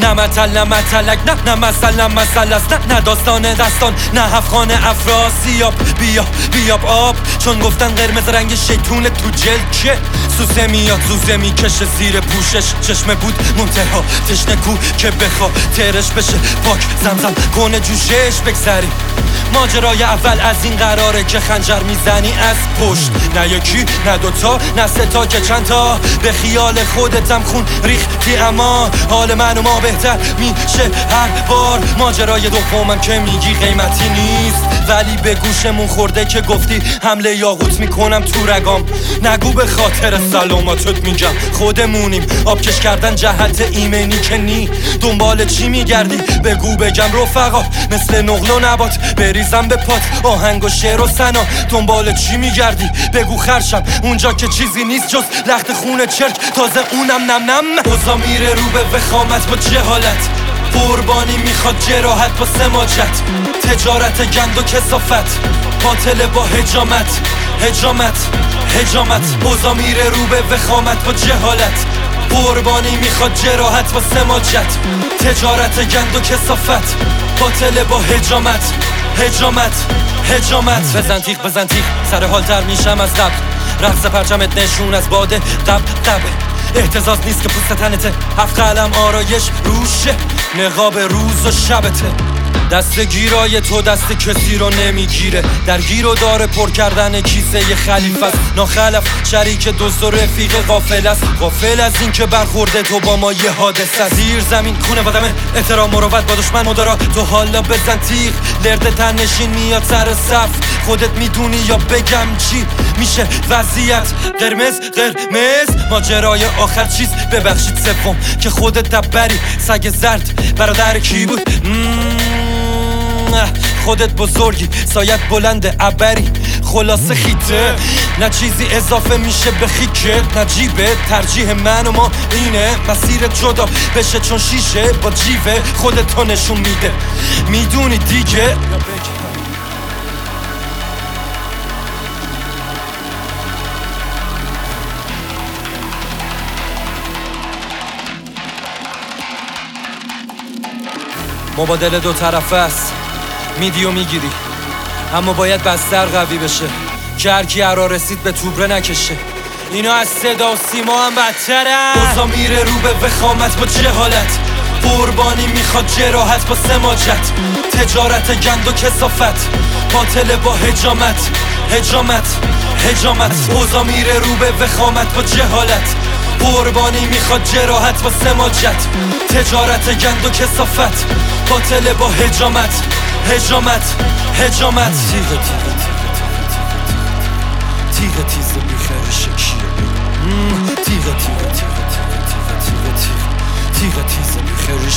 نه متل نه متلک نه نه مسل نه مسل است نه نه داستان دستان نه هفخانه افراسیاب بیا بیاب آب چون گفتن قرمز رنگ شیطون تو جلد که سوسه میاد زوزه می‌کشه زیر پوشش. چشمه بود منتها تشنه کو که بخوا ترش بشه. پاک زمزم کنه جوشش بگذری ماجرای اول از این قراره که خنجر می‌زنی از پشت. نه یکی نه دوتا نه سه تا که چند تا. به خیال خودتم خون ریختی اما حال من و ما بهتر میشه هر بار. ماجرای دومم که میگی قیمتی نیست. ولی به گوشمون خورده که گفتی حمله یاقوت می‌کنم تو رگام. نگو به خاطر سلاماتت میگم. خودمونیم. آبکش کردن جهت ایمنی که نی. دنبال چی میگردی؟ بگو بگم رفقا. مثل نقل و نبات. بریزم به پات. آهنگ و شعر و سنا دنبال چی میگردی؟ بگو خرشم. اونجا که چیزی نیست جز لخت خون چرک. تازه اونم نم نم. اوزا میره رو به وخامت با جهالت. قربانی می‌خواد جراحت با سماجت تجارت گند و کسافت. قاتل با هجامت هجامت هجامت اوزا میره رو به وخامت با جهالت. قربانی می‌خواد جراحت با سماجت تجارت گند و کسافت. قاتل با هجامت هجامت هجامت. بزن تیخ بزن تیخ سر حال در میشم از قبل رقص پرچمت نشون از باده. قب قب احتزاز نیست که پوست تنته. هفت قلم آرایش روشه. نقاب روز و شبته. دست گیرای تو دست کسی رو نمی‌گیره. در گیر و داره پر کردن کیسه ی خلیف است. ناخلف شریک دوست و رفیق غافل است. غافل از این که برخورده تو با ما یه حادث است. زیر زمین خونه بادمه احترام مروت با دشمن مدارا تو حالا بزن تیغ لرد تنشین میاد سر صف. خودت می‌دونی یا بگم چی میشه وضعیت. قرمز قرمز. ماجرای آخر چیز ببخشید سوم. که خودت دبری سگ زرد. برادر کی بود؟ خودت بزرگی سایت بلند ابری. خلاصه خیته. نه چیزی اضافه میشه به خیکت نه جیبه. ترجیح من و ما اینه. مسیر جدا بشه چون شیشه با جیوه خودتو نشون میده. می‌دونی دیگه. مبادله دو طرفه است. میدی و می‌گیری. اما باید بستر قوی بشه. که هر کی هرا رسید به توبره نکشه. اینا از صدا و سیما هم بدترن اوزا میره رو به وخامت با جهالت. قربانی می‌خواد جراحت با سماجت تجارت گند و کسافت. قاتل با هجامت هجامت هجامت اوزا میره رو به وخامت با جهالت. قربانی می‌خواد جراحت با سماجت تجارت گند و کسافت. قاتل با هجامت Hedge en maths, hedge en maths Tire, tire, tire, tire, tire Tire, tire, Michael Shakespeare Tire, tire, tire, tire, tire, tire, tire Tire, tire, Michael